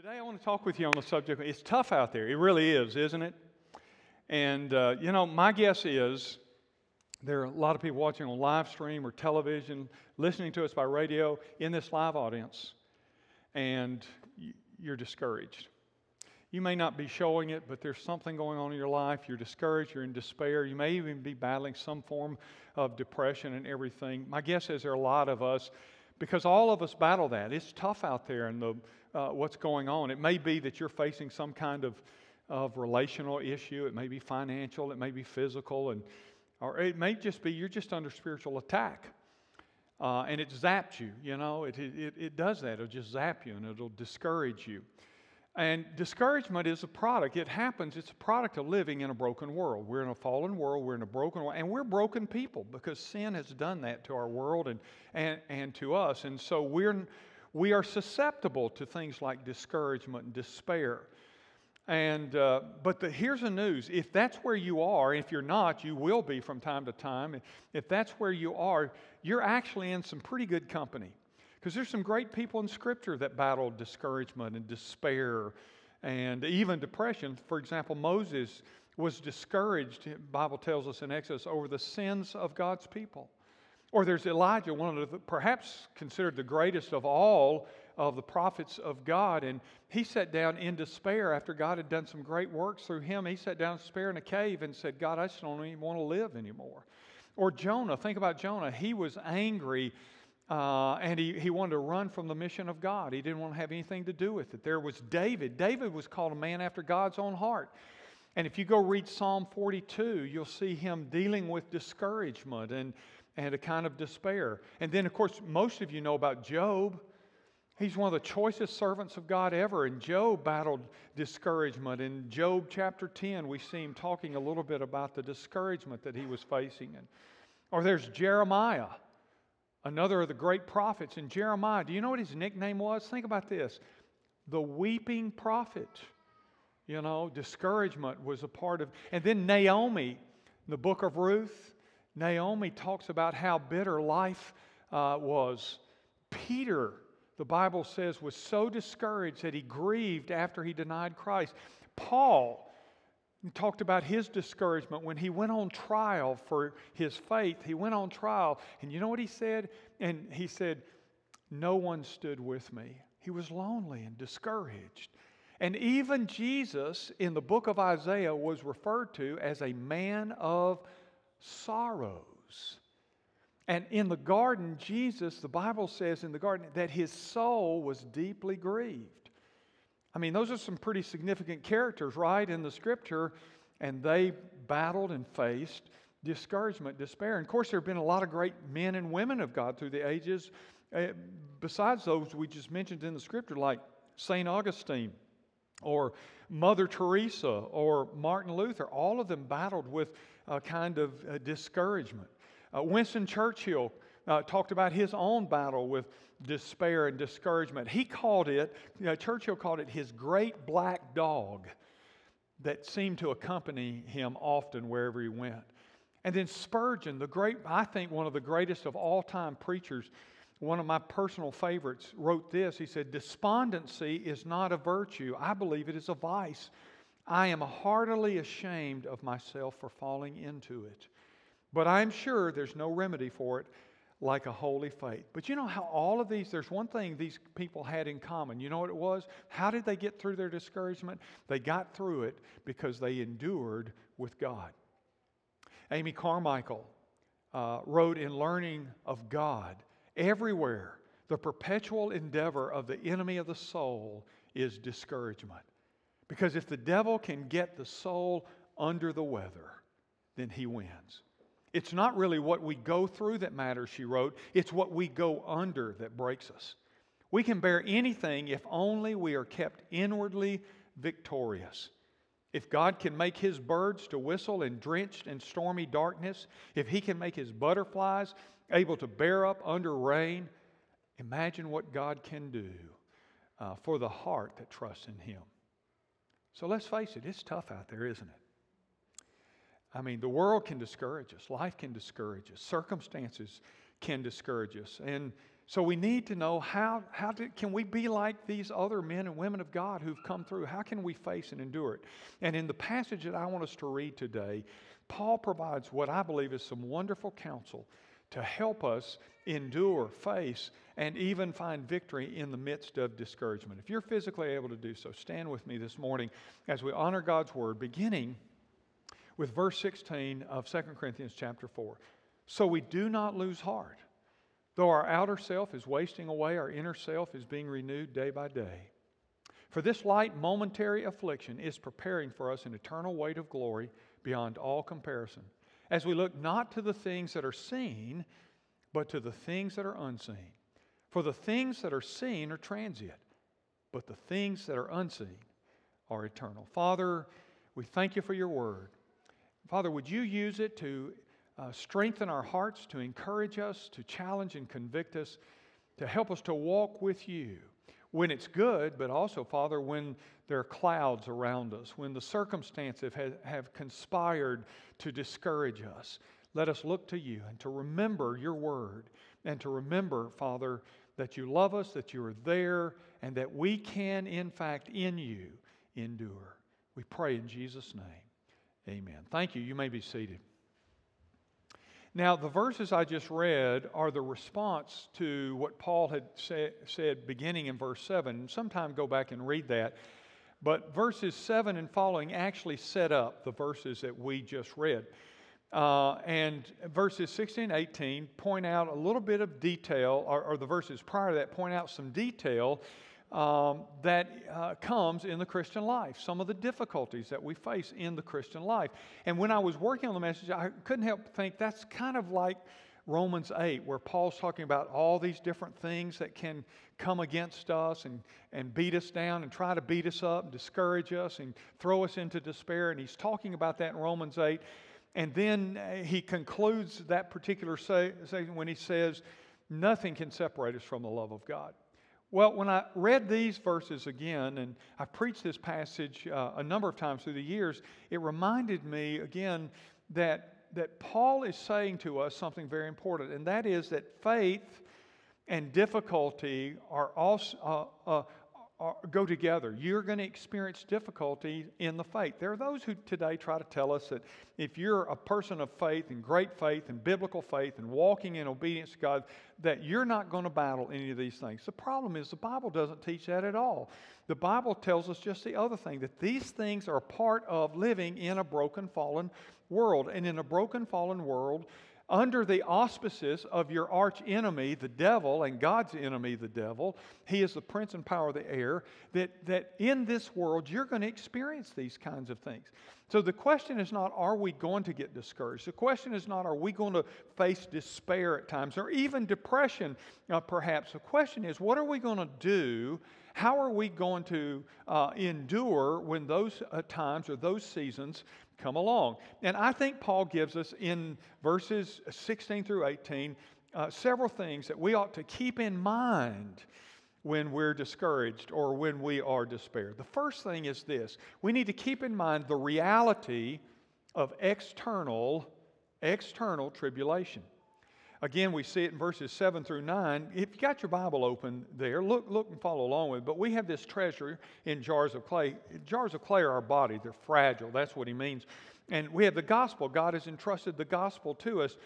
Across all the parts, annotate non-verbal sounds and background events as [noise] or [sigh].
Today, I want to talk with you on the subject. It's tough out there. It really is, isn't it? And, uh, you know, my guess is there are a lot of people watching on live stream or television, listening to us by radio in this live audience, and you're discouraged. You may not be showing it, but there's something going on in your life. You're discouraged, you're in despair. You may even be battling some form of depression and everything. My guess is there are a lot of us because all of us battle that. It's tough out there and the, uh, what's going on. It may be that you're facing some kind of, of relational issue, it may be financial, it may be physical, and, or it may just be you're just under spiritual attack. Uh, and it zaps you, you know, it, it, it does that. It'll just zap you and it'll discourage you. And discouragement is a product. It happens, it's a product of living in a broken world. We're in a fallen world, we're in a broken world, and we're broken people because sin has done that to our world and, and, and to us. And so we're, we are susceptible to things like discouragement and despair. And, uh, but the, here's the news if that's where you are, if you're not, you will be from time to time. If that's where you are, you're actually in some pretty good company. Because there's some great people in Scripture that battled discouragement and despair and even depression. For example, Moses was discouraged, Bible tells us in Exodus, over the sins of God's people. Or there's Elijah, one of the perhaps considered the greatest of all of the prophets of God. And he sat down in despair after God had done some great works through him. He sat down in despair in a cave and said, God, I just don't even want to live anymore. Or Jonah, think about Jonah. He was angry uh, and he, he wanted to run from the mission of God. He didn't want to have anything to do with it. There was David. David was called a man after God's own heart. And if you go read Psalm 42, you'll see him dealing with discouragement and, and a kind of despair. And then, of course, most of you know about Job. He's one of the choicest servants of God ever. And Job battled discouragement. In Job chapter 10, we see him talking a little bit about the discouragement that he was facing. And, or there's Jeremiah another of the great prophets. And Jeremiah, do you know what his nickname was? Think about this the weeping prophet. You know, discouragement was a part of. And then Naomi, the book of Ruth, Naomi talks about how bitter life uh, was. Peter, the Bible says, was so discouraged that he grieved after he denied Christ. Paul, talked about his discouragement when he went on trial for his faith. He went on trial, and you know what he said? And he said, No one stood with me. He was lonely and discouraged. And even Jesus in the book of Isaiah was referred to as a man of sorrows. And in the garden, Jesus, the Bible says in the garden, that his soul was deeply grieved. I mean, those are some pretty significant characters, right, in the scripture, and they battled and faced discouragement, despair. And of course, there have been a lot of great men and women of God through the ages, uh, besides those we just mentioned in the scripture, like St. Augustine or Mother Teresa or Martin Luther. All of them battled with a kind of uh, discouragement. Uh, Winston Churchill uh, talked about his own battle with despair and discouragement. He called it, you know, Churchill called it his great black dog that seemed to accompany him often wherever he went. And then Spurgeon, the great, I think one of the greatest of all time preachers, one of my personal favorites, wrote this. He said, Despondency is not a virtue. I believe it is a vice. I am heartily ashamed of myself for falling into it. But I'm sure there's no remedy for it like a holy faith. But you know how all of these, there's one thing these people had in common. You know what it was? How did they get through their discouragement? They got through it because they endured with God. Amy Carmichael uh, wrote in Learning of God everywhere, the perpetual endeavor of the enemy of the soul is discouragement. Because if the devil can get the soul under the weather, then he wins. It's not really what we go through that matters, she wrote. It's what we go under that breaks us. We can bear anything if only we are kept inwardly victorious. If God can make his birds to whistle in drenched and stormy darkness, if he can make his butterflies able to bear up under rain, imagine what God can do uh, for the heart that trusts in him. So let's face it, it's tough out there, isn't it? I mean, the world can discourage us, life can discourage us, circumstances can discourage us. And So we need to know how, how can we be like these other men and women of God who've come through? How can we face and endure it? And in the passage that I want us to read today, Paul provides what I believe is some wonderful counsel to help us endure, face, and even find victory in the midst of discouragement. If you're physically able to do so, stand with me this morning as we honor God's word, beginning with verse 16 of 2 Corinthians chapter 4. So we do not lose heart. Though our outer self is wasting away, our inner self is being renewed day by day. For this light momentary affliction is preparing for us an eternal weight of glory beyond all comparison, as we look not to the things that are seen, but to the things that are unseen. For the things that are seen are transient, but the things that are unseen are eternal. Father, we thank you for your word. Father, would you use it to uh, strengthen our hearts, to encourage us, to challenge and convict us, to help us to walk with you when it's good, but also, Father, when there are clouds around us, when the circumstances have, have conspired to discourage us. Let us look to you and to remember your word and to remember, Father, that you love us, that you are there, and that we can, in fact, in you endure. We pray in Jesus' name. Amen. Thank you. You may be seated. Now, the verses I just read are the response to what Paul had say, said beginning in verse 7. Sometime go back and read that. But verses 7 and following actually set up the verses that we just read. Uh, and verses 16 and 18 point out a little bit of detail, or, or the verses prior to that point out some detail um, that uh, comes in the Christian life, some of the difficulties that we face in the Christian life. And when I was working on the message, I couldn't help but think that's kind of like Romans 8, where Paul's talking about all these different things that can come against us and, and beat us down and try to beat us up and discourage us and throw us into despair. And he's talking about that in Romans 8. And then uh, he concludes that particular section when he says, Nothing can separate us from the love of God. Well, when I read these verses again, and I preached this passage uh, a number of times through the years, it reminded me again that, that Paul is saying to us something very important, and that is that faith and difficulty are also, uh, uh, Uh, go together. You're going to experience difficulty in the faith. There are those who today try to tell us that if you're a person of faith and great faith and biblical faith and walking in obedience to God, that you're not going to battle any of these things. The problem is the Bible doesn't teach that at all. The Bible tells us just the other thing that these things are part of living in a broken, fallen world. And in a broken, fallen world, under the auspices of your arch enemy, the devil, and God's enemy, the devil. He is the prince and power of the air. That, that in this world, you're going to experience these kinds of things. So the question is not, are we going to get discouraged? The question is not, are we going to face despair at times or even depression uh, perhaps? The question is, what are we going to do? How are we going to uh, endure when those uh, times or those seasons come along. And I think Paul gives us in verses 16 through 18 uh, several things that we ought to keep in mind when we're discouraged or when we are despaired. The first thing is this we need to keep in mind the reality of external external tribulation. Again, we see it in verses 7 through 9. If you got your Bible open there, look, look and follow along with it. But we have this treasure in jars of clay. Jars of clay are our body, they're fragile. That's what he means. And we have the gospel. God has entrusted the gospel to us.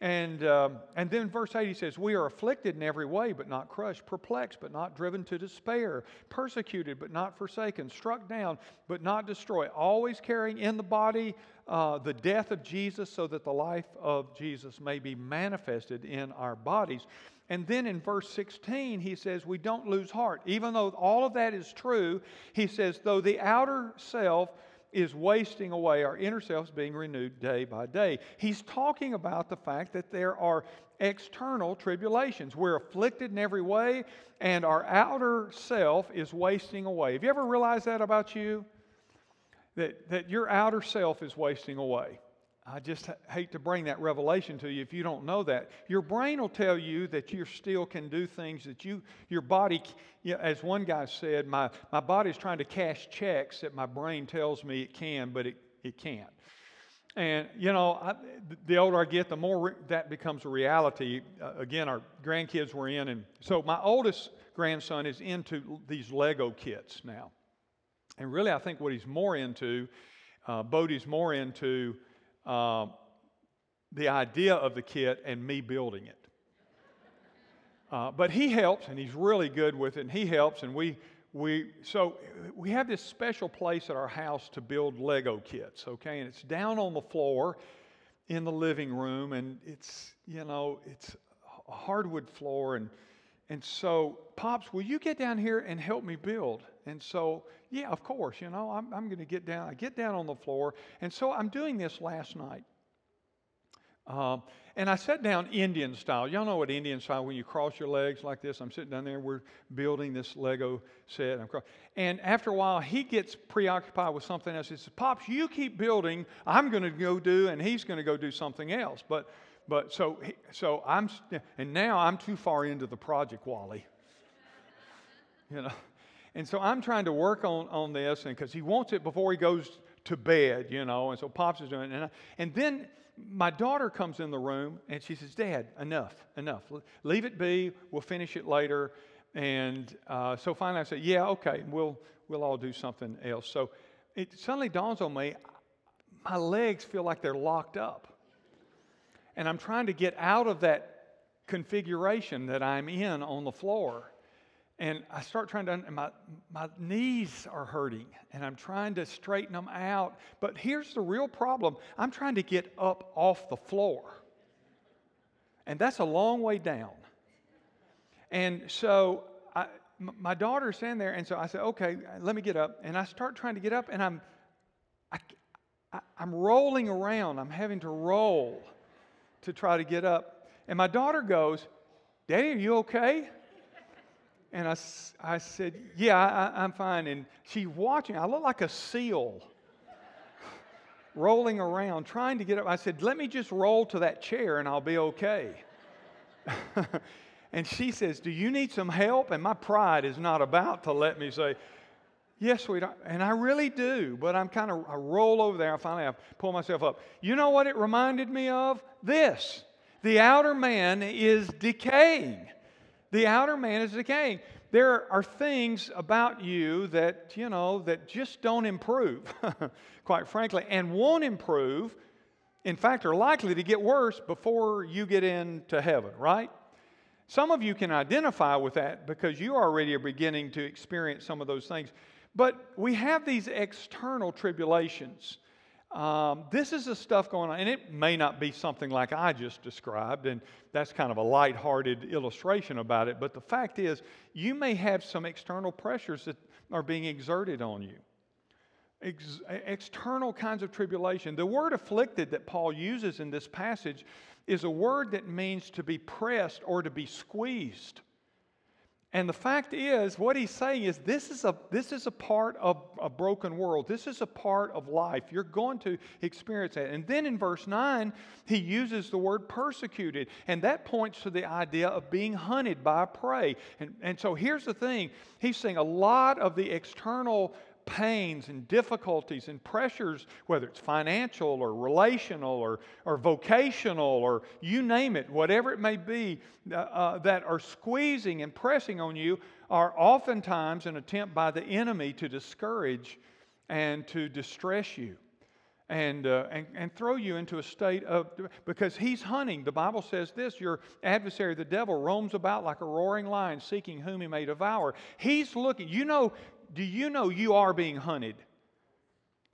And, um, and then verse 8 he says, We are afflicted in every way, but not crushed, perplexed, but not driven to despair, persecuted, but not forsaken, struck down, but not destroyed, always carrying in the body uh, the death of Jesus so that the life of Jesus may be manifested in our bodies. And then in verse 16, he says, We don't lose heart. Even though all of that is true, he says, Though the outer self is wasting away, our inner self is being renewed day by day. He's talking about the fact that there are external tribulations. We're afflicted in every way, and our outer self is wasting away. Have you ever realized that about you? That, that your outer self is wasting away. I just hate to bring that revelation to you if you don't know that. Your brain will tell you that you still can do things that you, your body, you know, as one guy said, my, my body's trying to cash checks that my brain tells me it can, but it, it can't. And, you know, I, the older I get, the more re- that becomes a reality. Uh, again, our grandkids were in. And so my oldest grandson is into these Lego kits now. And really, I think what he's more into, uh, Bodie's more into uh, the idea of the kit and me building it. Uh, but he helps, and he's really good with it, and he helps, and we we so we have this special place at our house to build lego kits okay and it's down on the floor in the living room and it's you know it's a hardwood floor and and so pops will you get down here and help me build and so yeah of course you know i'm, I'm going to get down i get down on the floor and so i'm doing this last night um, and I sat down Indian style. Y'all know what Indian style, when you cross your legs like this. I'm sitting down there, we're building this Lego set. And after a while, he gets preoccupied with something else. He says, Pops, you keep building. I'm going to go do, and he's going to go do something else. But, but so, so I'm, and now I'm too far into the project, Wally. [laughs] you know. And so I'm trying to work on, on this, and because he wants it before he goes to bed, you know. And so Pops is doing it. And, I, and then my daughter comes in the room and she says, Dad, enough, enough. Leave it be. We'll finish it later. And uh, so finally I said, Yeah, okay, we'll, we'll all do something else. So it suddenly dawns on me my legs feel like they're locked up. And I'm trying to get out of that configuration that I'm in on the floor. And I start trying to, and my, my knees are hurting, and I'm trying to straighten them out. But here's the real problem I'm trying to get up off the floor. And that's a long way down. And so I, my daughter's standing there, and so I said, okay, let me get up. And I start trying to get up, and I'm, I, I, I'm rolling around. I'm having to roll to try to get up. And my daughter goes, Daddy, are you okay? And I, I said, Yeah, I, am fine. And she's watching. I look like a seal rolling around, trying to get up. I said, Let me just roll to that chair and I'll be okay. [laughs] and she says, Do you need some help? And my pride is not about to let me say, Yes, sweetheart. And I really do, but I'm kind of, I roll over there. I finally I pull myself up. You know what it reminded me of? This the outer man is decaying. The outer man is decaying. There are things about you that, you know, that just don't improve, [laughs] quite frankly, and won't improve. In fact, are likely to get worse before you get into heaven, right? Some of you can identify with that because you already are beginning to experience some of those things. But we have these external tribulations. Um, this is the stuff going on, and it may not be something like I just described, and that's kind of a light-hearted illustration about it. But the fact is, you may have some external pressures that are being exerted on you. Ex- external kinds of tribulation. The word afflicted that Paul uses in this passage is a word that means to be pressed or to be squeezed. And the fact is, what he's saying is this is a, this is a part of a broken world. This is a part of life. You're going to experience that. And then in verse 9, he uses the word persecuted. And that points to the idea of being hunted by prey. And, and so here's the thing he's saying a lot of the external pains and difficulties and pressures, whether it's financial or relational or, or vocational or you name it, whatever it may be, uh, uh, that are squeezing and pressing on you, are oftentimes an attempt by the enemy to discourage and to distress you. And, uh, and, and throw you into a state of, because he's hunting. The Bible says this your adversary, the devil, roams about like a roaring lion, seeking whom he may devour. He's looking, you know, do you know you are being hunted?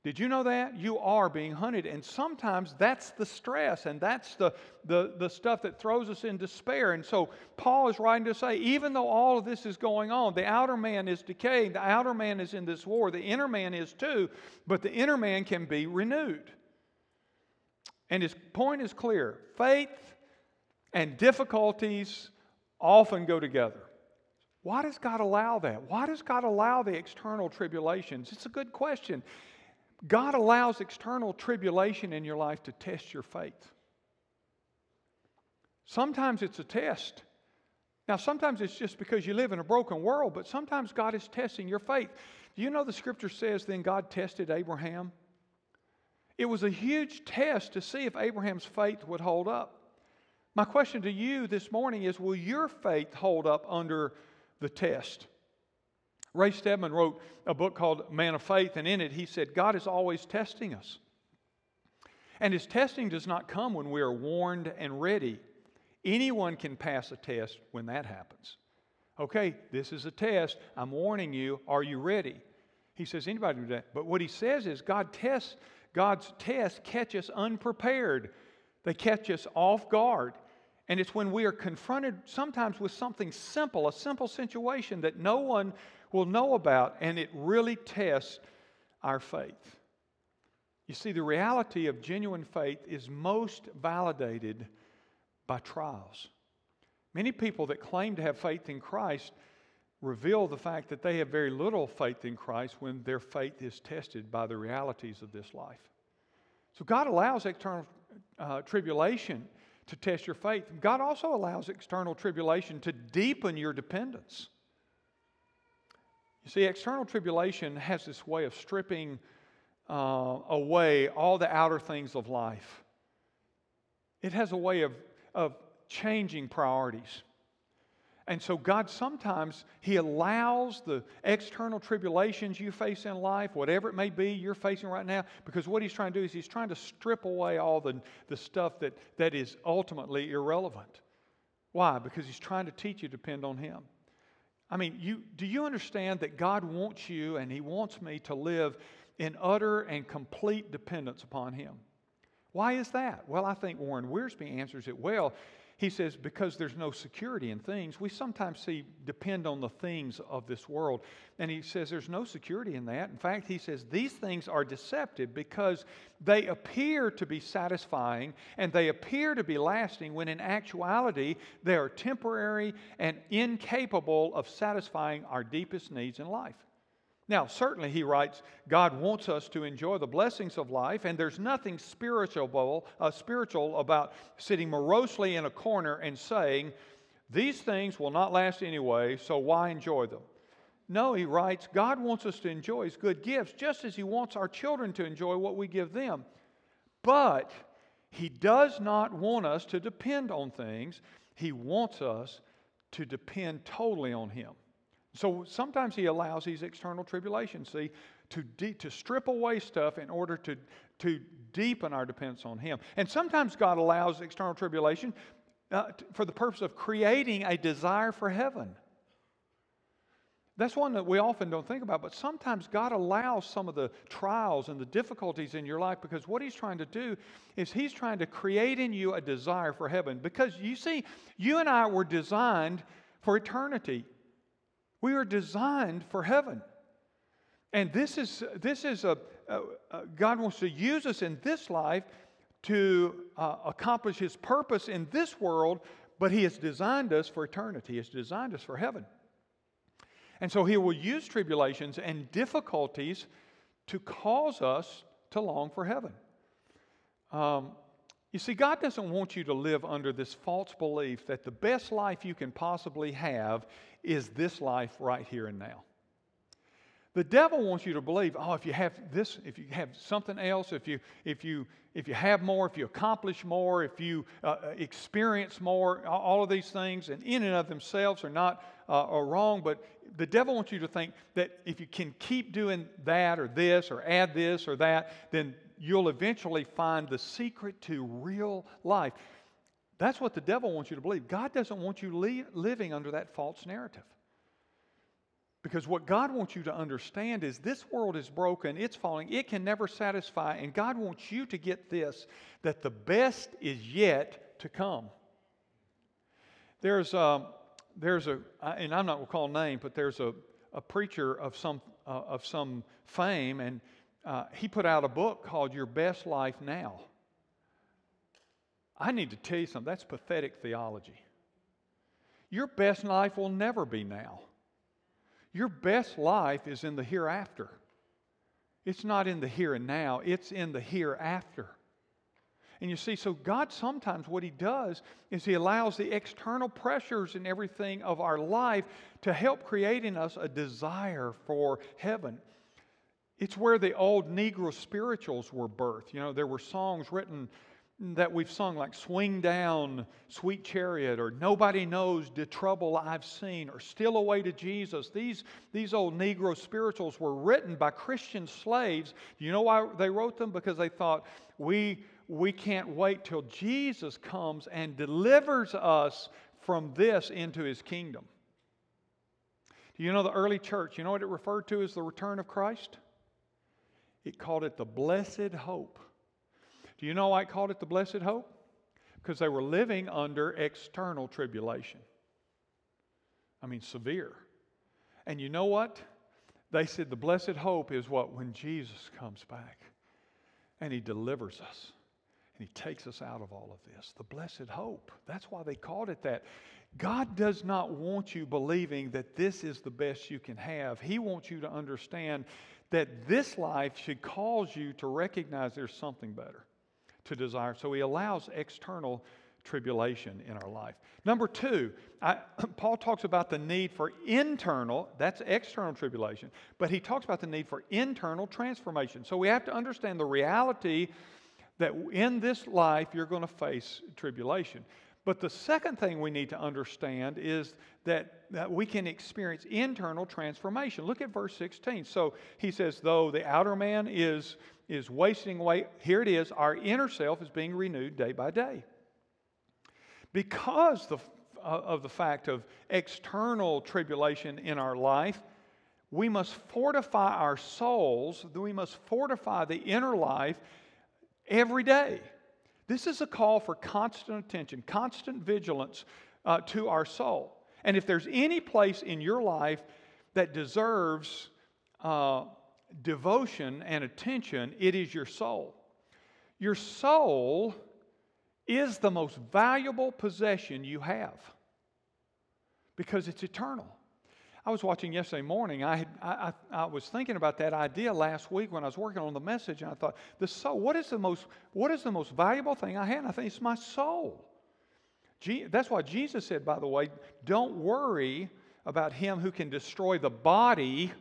Did you know that? You are being hunted. And sometimes that's the stress and that's the, the, the stuff that throws us in despair. And so Paul is writing to say, even though all of this is going on, the outer man is decaying, the outer man is in this war, the inner man is too, but the inner man can be renewed. And his point is clear faith and difficulties often go together. Why does God allow that? Why does God allow the external tribulations? It's a good question. God allows external tribulation in your life to test your faith. Sometimes it's a test. Now, sometimes it's just because you live in a broken world, but sometimes God is testing your faith. Do you know the scripture says then God tested Abraham? It was a huge test to see if Abraham's faith would hold up. My question to you this morning is Will your faith hold up under the test? Ray Stedman wrote a book called Man of Faith, and in it he said, God is always testing us. And his testing does not come when we are warned and ready. Anyone can pass a test when that happens. Okay, this is a test. I'm warning you. Are you ready? He says anybody can do that. But what he says is God tests, God's tests catch us unprepared. They catch us off guard. And it's when we are confronted sometimes with something simple, a simple situation that no one will know about, and it really tests our faith. You see, the reality of genuine faith is most validated by trials. Many people that claim to have faith in Christ reveal the fact that they have very little faith in Christ when their faith is tested by the realities of this life. So God allows external uh, tribulation to test your faith. God also allows external tribulation to deepen your dependence. You see, external tribulation has this way of stripping uh, away all the outer things of life. It has a way of, of changing priorities. And so, God sometimes, He allows the external tribulations you face in life, whatever it may be you're facing right now, because what He's trying to do is He's trying to strip away all the, the stuff that, that is ultimately irrelevant. Why? Because He's trying to teach you to depend on Him. I mean, you, do you understand that God wants you and He wants me to live in utter and complete dependence upon Him? Why is that? Well, I think Warren Wiersbe answers it well. He says, because there's no security in things, we sometimes see depend on the things of this world. And he says there's no security in that. In fact, he says these things are deceptive because they appear to be satisfying and they appear to be lasting when in actuality they are temporary and incapable of satisfying our deepest needs in life. Now, certainly, he writes, God wants us to enjoy the blessings of life, and there's nothing spiritual, uh, spiritual about sitting morosely in a corner and saying, These things will not last anyway, so why enjoy them? No, he writes, God wants us to enjoy his good gifts just as he wants our children to enjoy what we give them. But he does not want us to depend on things, he wants us to depend totally on him. So sometimes he allows these external tribulations, see, to, de- to strip away stuff in order to, to deepen our dependence on him. And sometimes God allows external tribulation uh, t- for the purpose of creating a desire for heaven. That's one that we often don't think about, but sometimes God allows some of the trials and the difficulties in your life because what He's trying to do is He's trying to create in you a desire for heaven. Because you see, you and I were designed for eternity. We are designed for heaven. And this is, this is a, a, a God wants to use us in this life to uh, accomplish His purpose in this world, but He has designed us for eternity. He has designed us for heaven. And so He will use tribulations and difficulties to cause us to long for heaven. Um, you see, God doesn't want you to live under this false belief that the best life you can possibly have is this life right here and now. The devil wants you to believe, oh, if you have this, if you have something else, if you, if you, if you have more, if you accomplish more, if you uh, uh experience more, all of these things, and in and of themselves are not uh, are wrong, but the devil wants you to think that if you can keep doing that or this or add this or that, then you'll eventually find the secret to real life. That's what the devil wants you to believe. God doesn't want you li- living under that false narrative. Because what God wants you to understand is this world is broken, it's falling, it can never satisfy, and God wants you to get this that the best is yet to come. There's a, there's a and I'm not going to call name, but there's a, a preacher of some, uh, of some fame, and uh, he put out a book called Your Best Life Now. I need to tell you something, that's pathetic theology. Your best life will never be now. Your best life is in the hereafter. It's not in the here and now, it's in the hereafter. And you see, so God sometimes what He does is He allows the external pressures and everything of our life to help create in us a desire for heaven. It's where the old Negro spirituals were birthed. You know, there were songs written that we've sung like Swing Down, Sweet Chariot, or Nobody Knows the Trouble I've Seen, or Steal Away to Jesus. These, these old Negro spirituals were written by Christian slaves. You know why they wrote them? Because they thought, we, we can't wait till Jesus comes and delivers us from this into his kingdom. Do you know the early church? You know what it referred to as the return of Christ? It called it the blessed hope. Do you know why I called it the blessed hope? Because they were living under external tribulation. I mean, severe. And you know what? They said the blessed hope is what? When Jesus comes back and he delivers us and he takes us out of all of this. The blessed hope. That's why they called it that. God does not want you believing that this is the best you can have. He wants you to understand that this life should cause you to recognize there's something better to desire. So he allows external tribulation in our life. Number two, I, [clears throat] Paul talks about the need for internal, that's external tribulation, but he talks about the need for internal transformation. So we have to understand the reality that in this life you're going to face tribulation. But the second thing we need to understand is that, that we can experience internal transformation. Look at verse 16. So he says, though the outer man is is wasting away. Here it is our inner self is being renewed day by day. Because the, uh, of the fact of external tribulation in our life, we must fortify our souls, we must fortify the inner life every day. This is a call for constant attention, constant vigilance uh, to our soul. And if there's any place in your life that deserves uh, devotion and attention, it is your soul. Your soul is the most valuable possession you have because it's eternal. I was watching yesterday morning. I, had, I, I, I, was thinking about that idea last week when I was working on the message, and I thought, the soul. What is the most? What is the most valuable thing I? And I think it's my soul. that's why Jesus said, by the way, don't worry about him who can destroy the body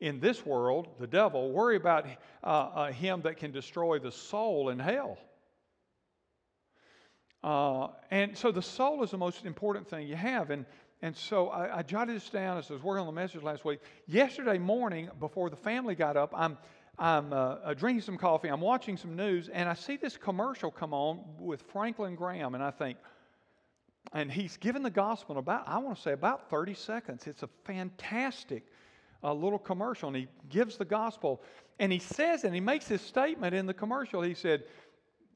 in this world, the devil, worry about uh, uh, him that can destroy the soul in hell. Uh, and so the soul is the most important thing you have. And, and so I, I jotted this down as I was working on the message last week. Yesterday morning, before the family got up, I'm, I'm uh, uh, drinking some coffee, I'm watching some news, and I see this commercial come on with Franklin Graham, and I think, and he's given the gospel in about, I want to say, about 30 seconds. It's a fantastic a little commercial and he gives the gospel. And he says, and he makes this statement in the commercial. He said,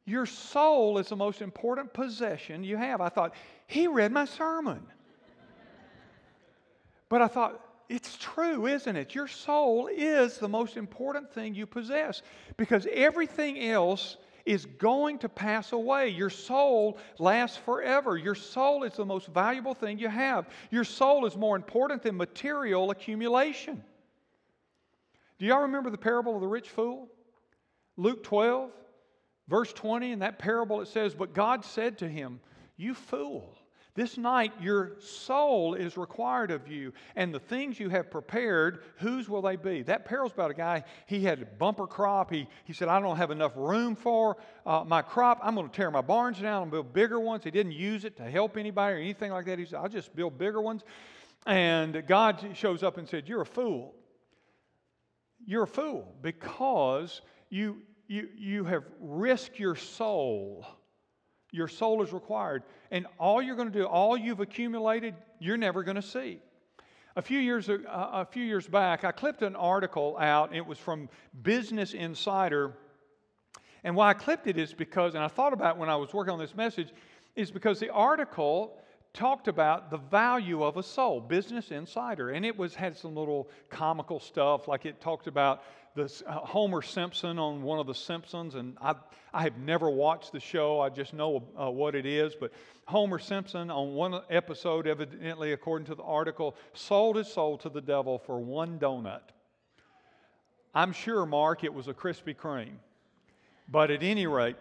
Your soul is the most important possession you have. I thought, He read my sermon. but I thought, it's true, isn't it? Your soul is the most important thing you possess because everything else is going to pass away. Your soul lasts forever. Your soul is the most valuable thing you have. Your soul is more important than material accumulation. Do y'all remember the parable of the rich fool? Luke 12, verse 20, in that parable it says, But God said to him, You fool. This night, your soul is required of you, and the things you have prepared, whose will they be? That parable's about a guy, he had a bumper crop. He, he said, I don't have enough room for uh, my crop. I'm going to tear my barns down and build bigger ones. He didn't use it to help anybody or anything like that. He said, I'll just build bigger ones. And God shows up and said, You're a fool. You're a fool because you, you, you have risked your soul your soul is required. And all you're going to do, all you've accumulated, you're never going to see. A few years, uh, a few years back, I clipped an article out. It was from Business Insider. And why I clipped it is because, and I thought about when I was working on this message, is because the article talked about the value of a soul, Business Insider, and it was had some little comical stuff, like it talked about the uh, Homer Simpson on one of the Simpsons, and I I have never watched the show. I just know uh, what it is, but Homer Simpson on one episode, evidently according to the article, sold his soul to the devil for one donut. I'm sure, Mark, it was a Krispy Kreme, but at any rate.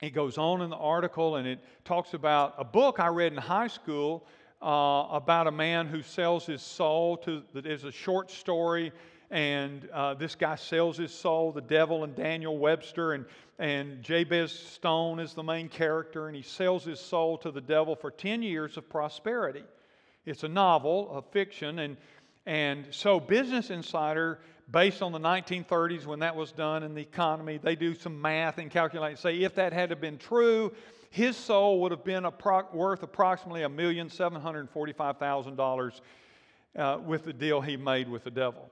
It goes on in the article and it talks about a book I read in high school uh, about a man who sells his soul to, that is a short story and uh, this guy sells his soul, the devil and Daniel Webster, and, and Jabez Stone is the main character, and he sells his soul to the devil for 10 years of prosperity. It's a novel, a fiction, and, and so Business Insider, based on the 1930s when that was done in the economy, they do some math and calculate, and say if that had been true, his soul would have been appro- worth approximately $1,745,000 uh, with the deal he made with the devil.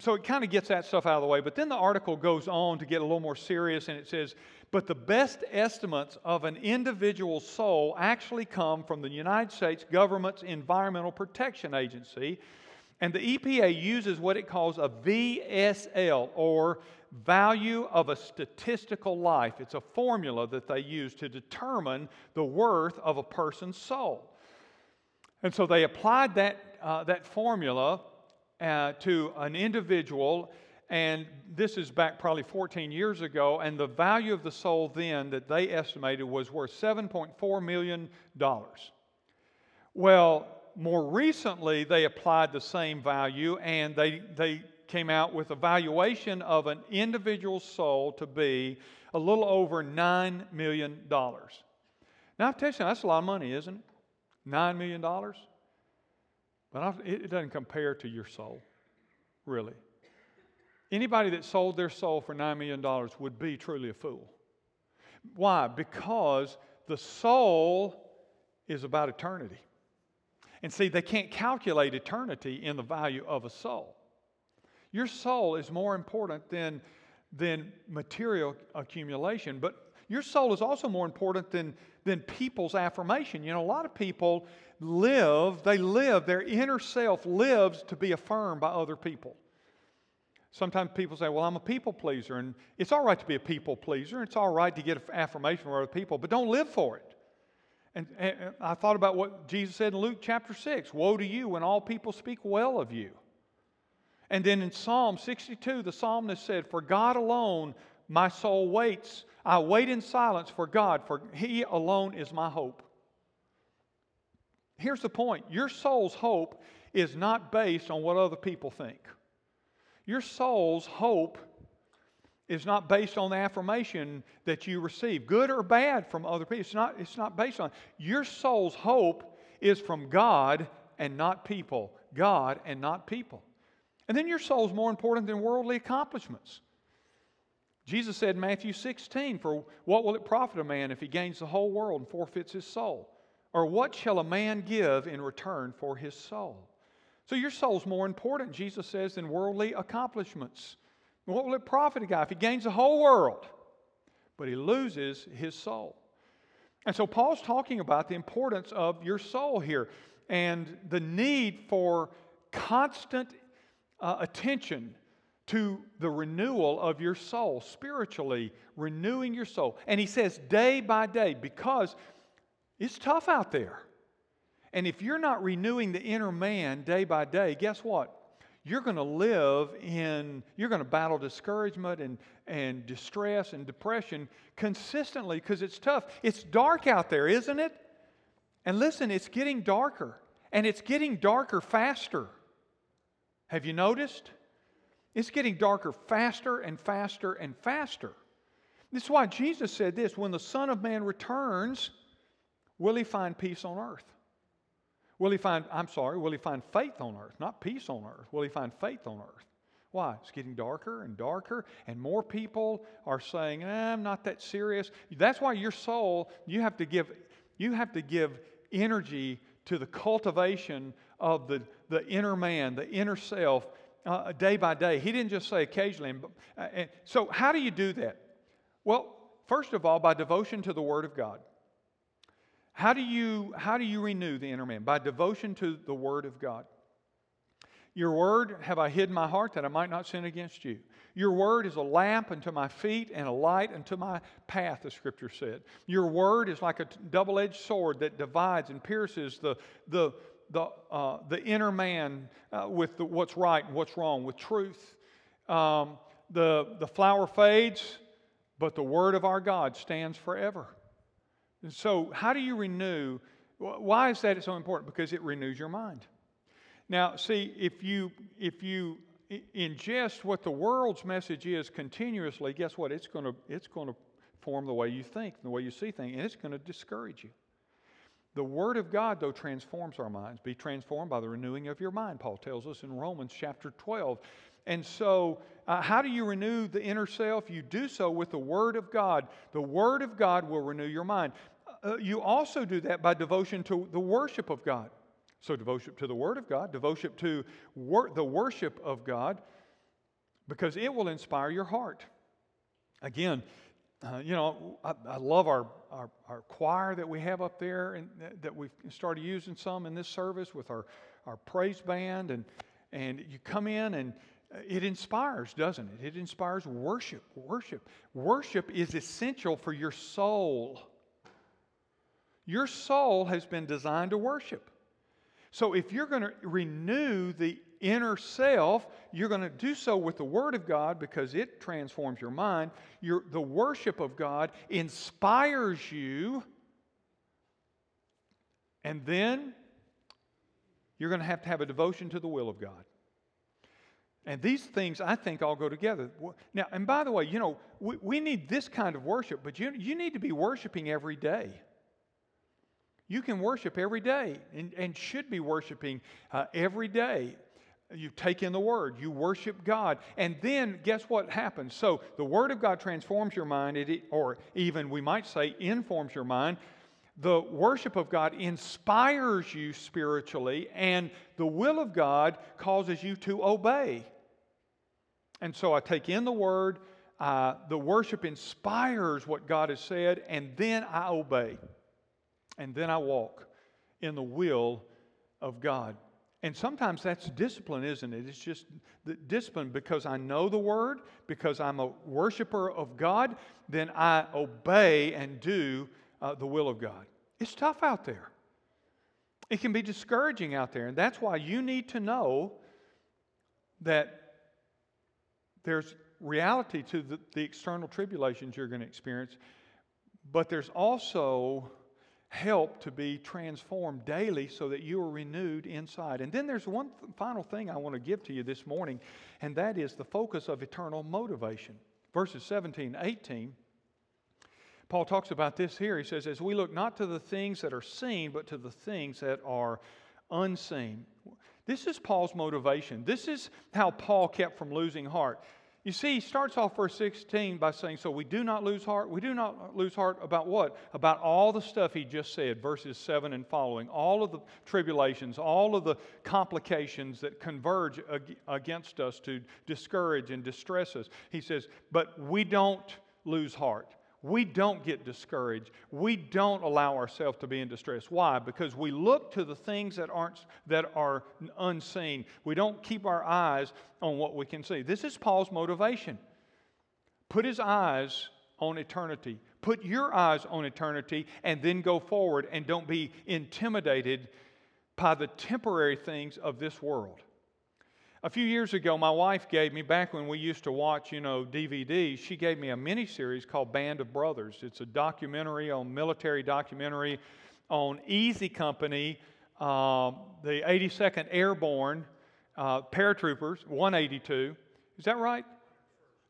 So it kind of gets that stuff out of the way. But then the article goes on to get a little more serious and it says, but the best estimates of an individual's soul actually come from the United States government's Environmental Protection Agency. And the EPA uses what it calls a VSL or value of a statistical life. It's a formula that they use to determine the worth of a person's soul. And so they applied that, uh, that formula uh, to an individual, and this is back probably 14 years ago, and the value of the soul then that they estimated was worth $7.4 million. Well, more recently, they applied the same value and they, they came out with a valuation of an individual soul to be a little over $9 million. Now, tell you that's a lot of money, isn't it? $9 million? But it doesn't compare to your soul, really. Anybody that sold their soul for $9 million would be truly a fool. Why? Because the soul is about eternity. And see, they can't calculate eternity in the value of a soul. Your soul is more important than, than material accumulation, but your soul is also more important than, than people's affirmation. You know, a lot of people live, they live, their inner self lives to be affirmed by other people. Sometimes people say, Well, I'm a people pleaser, and it's all right to be a people pleaser. It's all right to get affirmation from other people, but don't live for it. And, and I thought about what Jesus said in Luke chapter 6 Woe to you when all people speak well of you. And then in Psalm 62, the psalmist said, For God alone my soul waits. I wait in silence for God, for He alone is my hope. Here's the point your soul's hope is not based on what other people think. Your soul's hope is not based on the affirmation that you receive, good or bad from other people. It's not, it's not based on. Your soul's hope is from God and not people. God and not people. And then your soul's more important than worldly accomplishments. Jesus said in Matthew 16, For what will it profit a man if he gains the whole world and forfeits his soul? Or what shall a man give in return for his soul? So your soul's more important, Jesus says, than worldly accomplishments. What will it profit a guy if he gains the whole world, but he loses his soul? And so Paul's talking about the importance of your soul here and the need for constant uh, attention to the renewal of your soul, spiritually renewing your soul. And he says day by day, because it's tough out there. And if you're not renewing the inner man day by day, guess what? You're going to live in, you're going to battle discouragement and, and distress and depression consistently because it's tough. It's dark out there, isn't it? And listen, it's getting darker, and it's getting darker faster. Have you noticed? It's getting darker faster and faster and faster. This is why Jesus said this when the Son of Man returns, will he find peace on earth? Will he find, I'm sorry, will he find faith on earth? Not peace on earth. Will he find faith on earth? Why? It's getting darker and darker, and more people are saying, eh, I'm not that serious. That's why your soul, you have to give, you have to give energy to the cultivation of the, the inner man, the inner self, uh, day by day. He didn't just say occasionally. Uh, and so, how do you do that? Well, first of all, by devotion to the Word of God. How do you, how do you renew the inner man? By devotion to the Word of God. Your word have I hid my heart that I might not sin against you. Your word is a lamp unto my feet and a light unto my path, the scripture said. Your word is like a double edged sword that divides and pierces the, the, the, uh, the inner man uh, with the, what's right and what's wrong, with truth. Um, the, the flower fades, but the word of our God stands forever. So, how do you renew? Why is that so important? Because it renews your mind. Now, see, if you, if you ingest what the world's message is continuously, guess what? It's going to it's going to form the way you think, the way you see things, and it's going to discourage you. The Word of God, though, transforms our minds. Be transformed by the renewing of your mind, Paul tells us in Romans chapter 12. And so, uh, how do you renew the inner self? You do so with the Word of God. The Word of God will renew your mind. Uh, you also do that by devotion to the worship of God. So, devotion to the Word of God, devotion to wor- the worship of God, because it will inspire your heart. Again, uh, you know, I, I love our, our, our, choir that we have up there and that we've started using some in this service with our, our praise band. And, and you come in and it inspires, doesn't it? It inspires worship. Worship. Worship is essential for your soul. Your soul has been designed to worship. So if you're going to renew the inner self, you're going to do so with the Word of God because it transforms your mind. Your, the worship of God inspires you. And then you're going to have to have a devotion to the will of God. And these things, I think, all go together. Now, and by the way, you know, we, we need this kind of worship, but you, you need to be worshiping every day. You can worship every day and, and should be worshiping uh, every day. You take in the Word, you worship God, and then guess what happens? So the Word of God transforms your mind, it, or even we might say informs your mind. The worship of God inspires you spiritually, and the will of God causes you to obey. And so I take in the Word, uh, the worship inspires what God has said, and then I obey. And then I walk in the will of God. And sometimes that's discipline, isn't it? It's just the discipline because I know the word, because I'm a worshiper of God, then I obey and do uh, the will of God. It's tough out there. It can be discouraging out there. And that's why you need to know that there's reality to the, the external tribulations you're going to experience, but there's also help to be transformed daily so that you are renewed inside. And then there's one th- final thing I want to give to you this morning, and that is the focus of eternal motivation. Verses 17, 18. Paul talks about this here. He says, As we look not to the things that are seen, but to the things that are unseen. This is Paul's motivation. This is how Paul kept from losing heart. You see, he starts off verse 16 by saying, So we do not lose heart. We do not lose heart about what? About all the stuff he just said, verses 7 and following, all of the tribulations, all of the complications that converge against us to discourage and distress us. He says, But we don't lose heart we don't get discouraged. We don't allow ourselves to be in distress. Why? Because we look to the things that aren't that are unseen. We don't keep our eyes on what we can see. This is Paul's motivation. Put his eyes on eternity. Put your eyes on eternity and then go forward and don't be intimidated by the temporary things of this world. A few years ago, my wife gave me, back when we used to watch, you know, DVDs, she gave me a mini series called Band of Brothers. It's a documentary on military documentary on Easy Company, uh, the 82nd Airborne uh, paratroopers, 182. Is that right?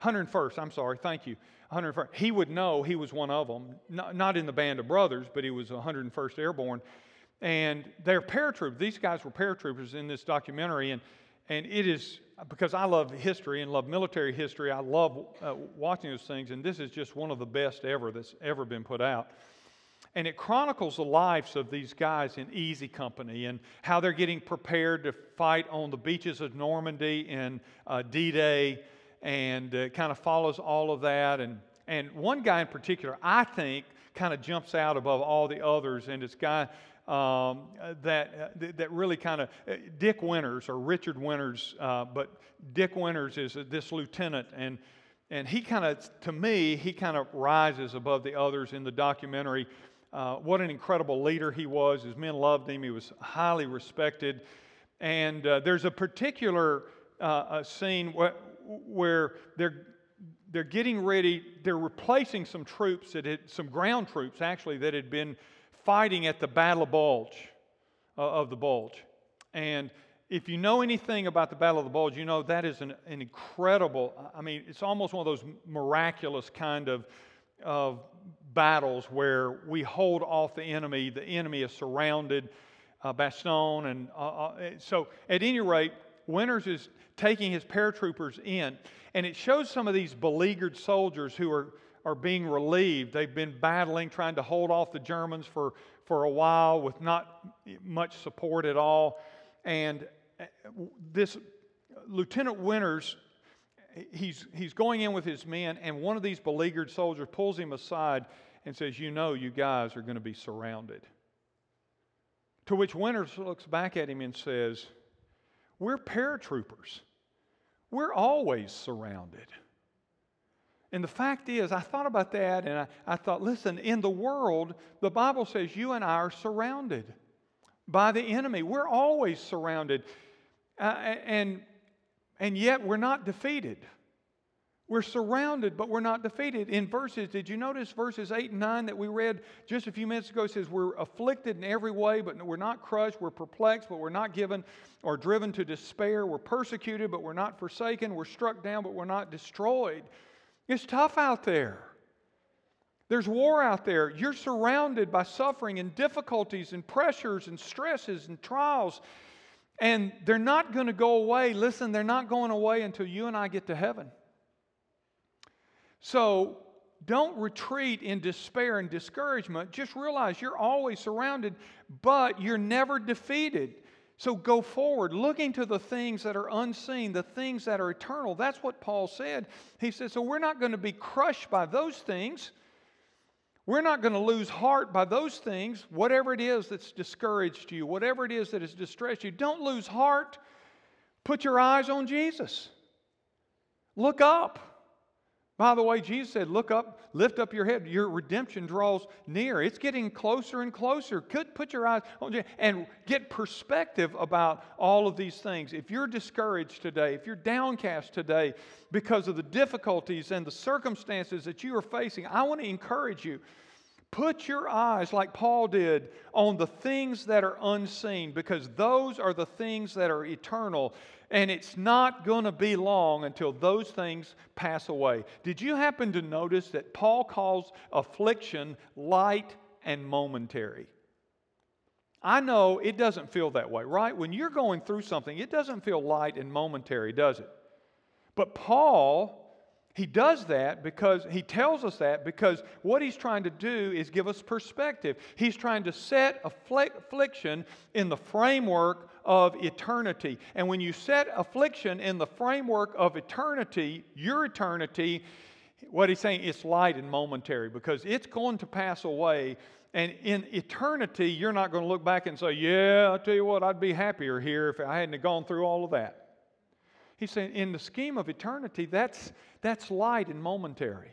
101st, I'm sorry, thank you. 101st. He would know he was one of them, not, not in the Band of Brothers, but he was 101st Airborne. And they're paratroopers. These guys were paratroopers in this documentary. And and it is because I love history and love military history, I love uh, watching those things, and this is just one of the best ever that's ever been put out. And it chronicles the lives of these guys in Easy Company and how they're getting prepared to fight on the beaches of Normandy in uh, D Day, and uh, kind of follows all of that. And, and one guy in particular, I think, kind of jumps out above all the others, and it's guy um, that, uh, that really kind of, uh, Dick Winters or Richard Winters, uh, but Dick Winters is this lieutenant, and, and he kind of, to me, he kind of rises above the others in the documentary. Uh, what an incredible leader he was. His men loved him, he was highly respected. And uh, there's a particular uh, scene where, where they're they're getting ready, they're replacing some troops that had, some ground troops actually, that had been fighting at the Battle of Bulge, uh, of the Bulge. And if you know anything about the Battle of the Bulge, you know that is an, an incredible, I mean, it's almost one of those miraculous kind of, of battles where we hold off the enemy. The enemy is surrounded, uh, Bastogne. And uh, uh, so, at any rate, Winters is taking his paratroopers in, and it shows some of these beleaguered soldiers who are, are being relieved. They've been battling, trying to hold off the Germans for, for a while with not much support at all. And uh, this Lieutenant Winters, he's, he's going in with his men, and one of these beleaguered soldiers pulls him aside and says, You know, you guys are going to be surrounded. To which Winters looks back at him and says, We're paratroopers. We're always surrounded. And the fact is, I thought about that and I, I thought, listen, in the world, the Bible says you and I are surrounded by the enemy. We're always surrounded. Uh, and, and yet we're not defeated. We're surrounded, but we're not defeated. In verses, did you notice verses 8 and 9 that we read just a few minutes ago? Says, We're afflicted in every way, but we're not crushed. We're perplexed, but we're not given or driven to despair. We're persecuted, but we're not forsaken. We're struck down, but we're not destroyed. It's tough out there. There's war out there. You're surrounded by suffering and difficulties and pressures and stresses and trials. And they're not going to go away. Listen, they're not going away until you and I get to heaven. So don't retreat in despair and discouragement. Just realize you're always surrounded, but you're never defeated. So go forward, looking to the things that are unseen, the things that are eternal. That's what Paul said. He said, So we're not going to be crushed by those things. We're not going to lose heart by those things, whatever it is that's discouraged you, whatever it is that has distressed you. Don't lose heart. Put your eyes on Jesus. Look up. By the way, Jesus said, Look up, lift up your head. Your redemption draws near. It's getting closer and closer. Could put your eyes on Jesus and get perspective about all of these things. If you're discouraged today, if you're downcast today because of the difficulties and the circumstances that you are facing, I want to encourage you. Put your eyes, like Paul did, on the things that are unseen because those are the things that are eternal. And it's not going to be long until those things pass away. Did you happen to notice that Paul calls affliction light and momentary? I know it doesn't feel that way, right? When you're going through something, it doesn't feel light and momentary, does it? But Paul he does that because he tells us that because what he's trying to do is give us perspective. He's trying to set affliction in the framework of eternity. And when you set affliction in the framework of eternity, your eternity, what he's saying, it's light and momentary because it's going to pass away. And in eternity, you're not going to look back and say, Yeah, I'll tell you what, I'd be happier here if I hadn't gone through all of that. He's saying, in the scheme of eternity, that's, that's light and momentary.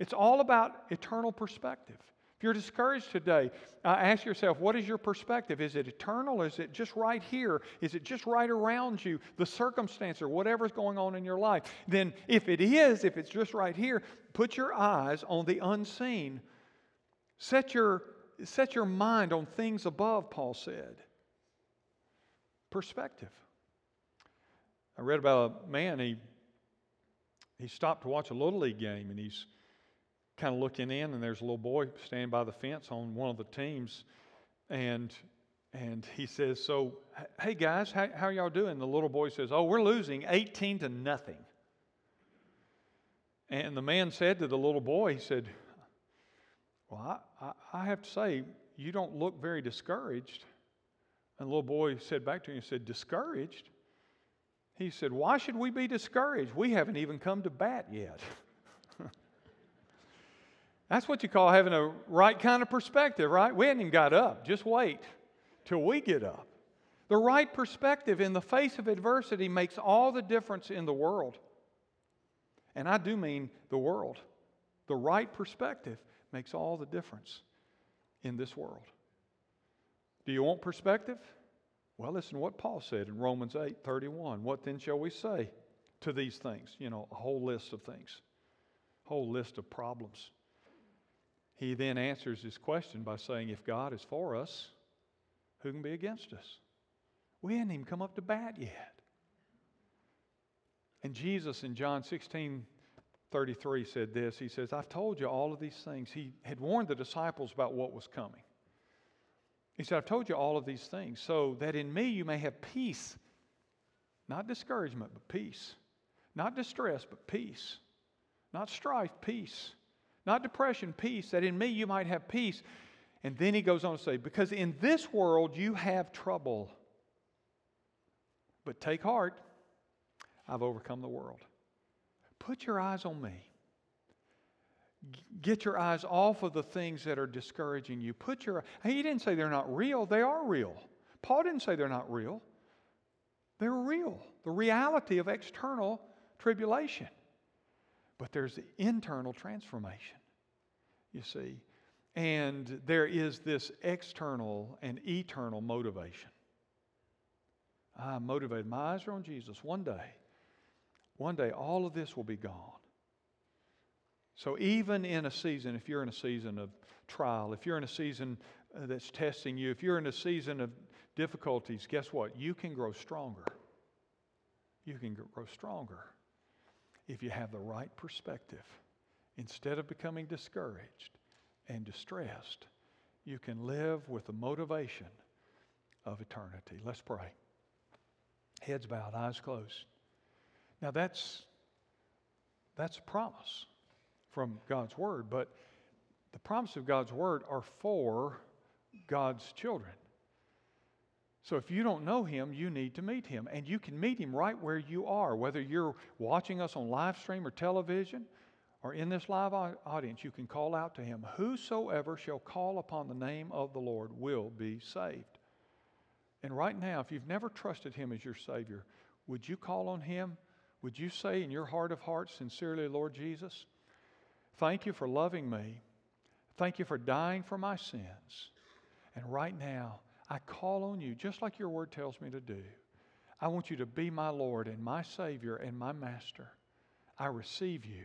It's all about eternal perspective. If you're discouraged today, uh, ask yourself, what is your perspective? Is it eternal? Is it just right here? Is it just right around you, the circumstance or whatever's going on in your life? Then, if it is, if it's just right here, put your eyes on the unseen. Set your, set your mind on things above, Paul said. Perspective. I read about a man, he, he stopped to watch a Little League game, and he's kind of looking in, and there's a little boy standing by the fence on one of the teams. And, and he says, So, hey guys, how, how y'all doing? The little boy says, Oh, we're losing 18 to nothing. And the man said to the little boy, He said, Well, I, I, I have to say, you don't look very discouraged. And the little boy said back to him, He said, Discouraged? He said, Why should we be discouraged? We haven't even come to bat yet. [laughs] That's what you call having a right kind of perspective, right? We hadn't even got up. Just wait till we get up. The right perspective in the face of adversity makes all the difference in the world. And I do mean the world. The right perspective makes all the difference in this world. Do you want perspective? Well, listen to what Paul said in Romans 8 31. What then shall we say to these things? You know, a whole list of things, whole list of problems. He then answers his question by saying, If God is for us, who can be against us? We hadn't even come up to bat yet. And Jesus in John 16 33 said this He says, I've told you all of these things. He had warned the disciples about what was coming. He said, I've told you all of these things so that in me you may have peace. Not discouragement, but peace. Not distress, but peace. Not strife, peace. Not depression, peace. That in me you might have peace. And then he goes on to say, Because in this world you have trouble. But take heart, I've overcome the world. Put your eyes on me. Get your eyes off of the things that are discouraging you. Put your He didn't say they're not real, they are real. Paul didn't say they're not real. They're real. The reality of external tribulation. But there's the internal transformation, you see. And there is this external and eternal motivation. I'm motivated. My eyes are on Jesus. One day, one day, all of this will be gone. So, even in a season, if you're in a season of trial, if you're in a season uh, that's testing you, if you're in a season of difficulties, guess what? You can grow stronger. You can grow stronger if you have the right perspective. Instead of becoming discouraged and distressed, you can live with the motivation of eternity. Let's pray. Heads bowed, eyes closed. Now that's that's a promise from God's word, but the promise of God's word are for God's children. So if you don't know him, you need to meet him. And you can meet him right where you are, whether you're watching us on live stream or television or in this live audience, you can call out to him. Whosoever shall call upon the name of the Lord will be saved. And right now, if you've never trusted him as your Savior, would you call on him? Would you say in your heart of hearts, sincerely, Lord Jesus, thank you for loving me. Thank you for dying for my sins. And right now, I call on you, just like your word tells me to do. I want you to be my Lord and my Savior and my Master. I receive you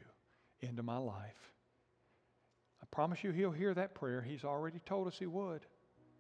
into my life. I promise you, He'll hear that prayer. He's already told us He would.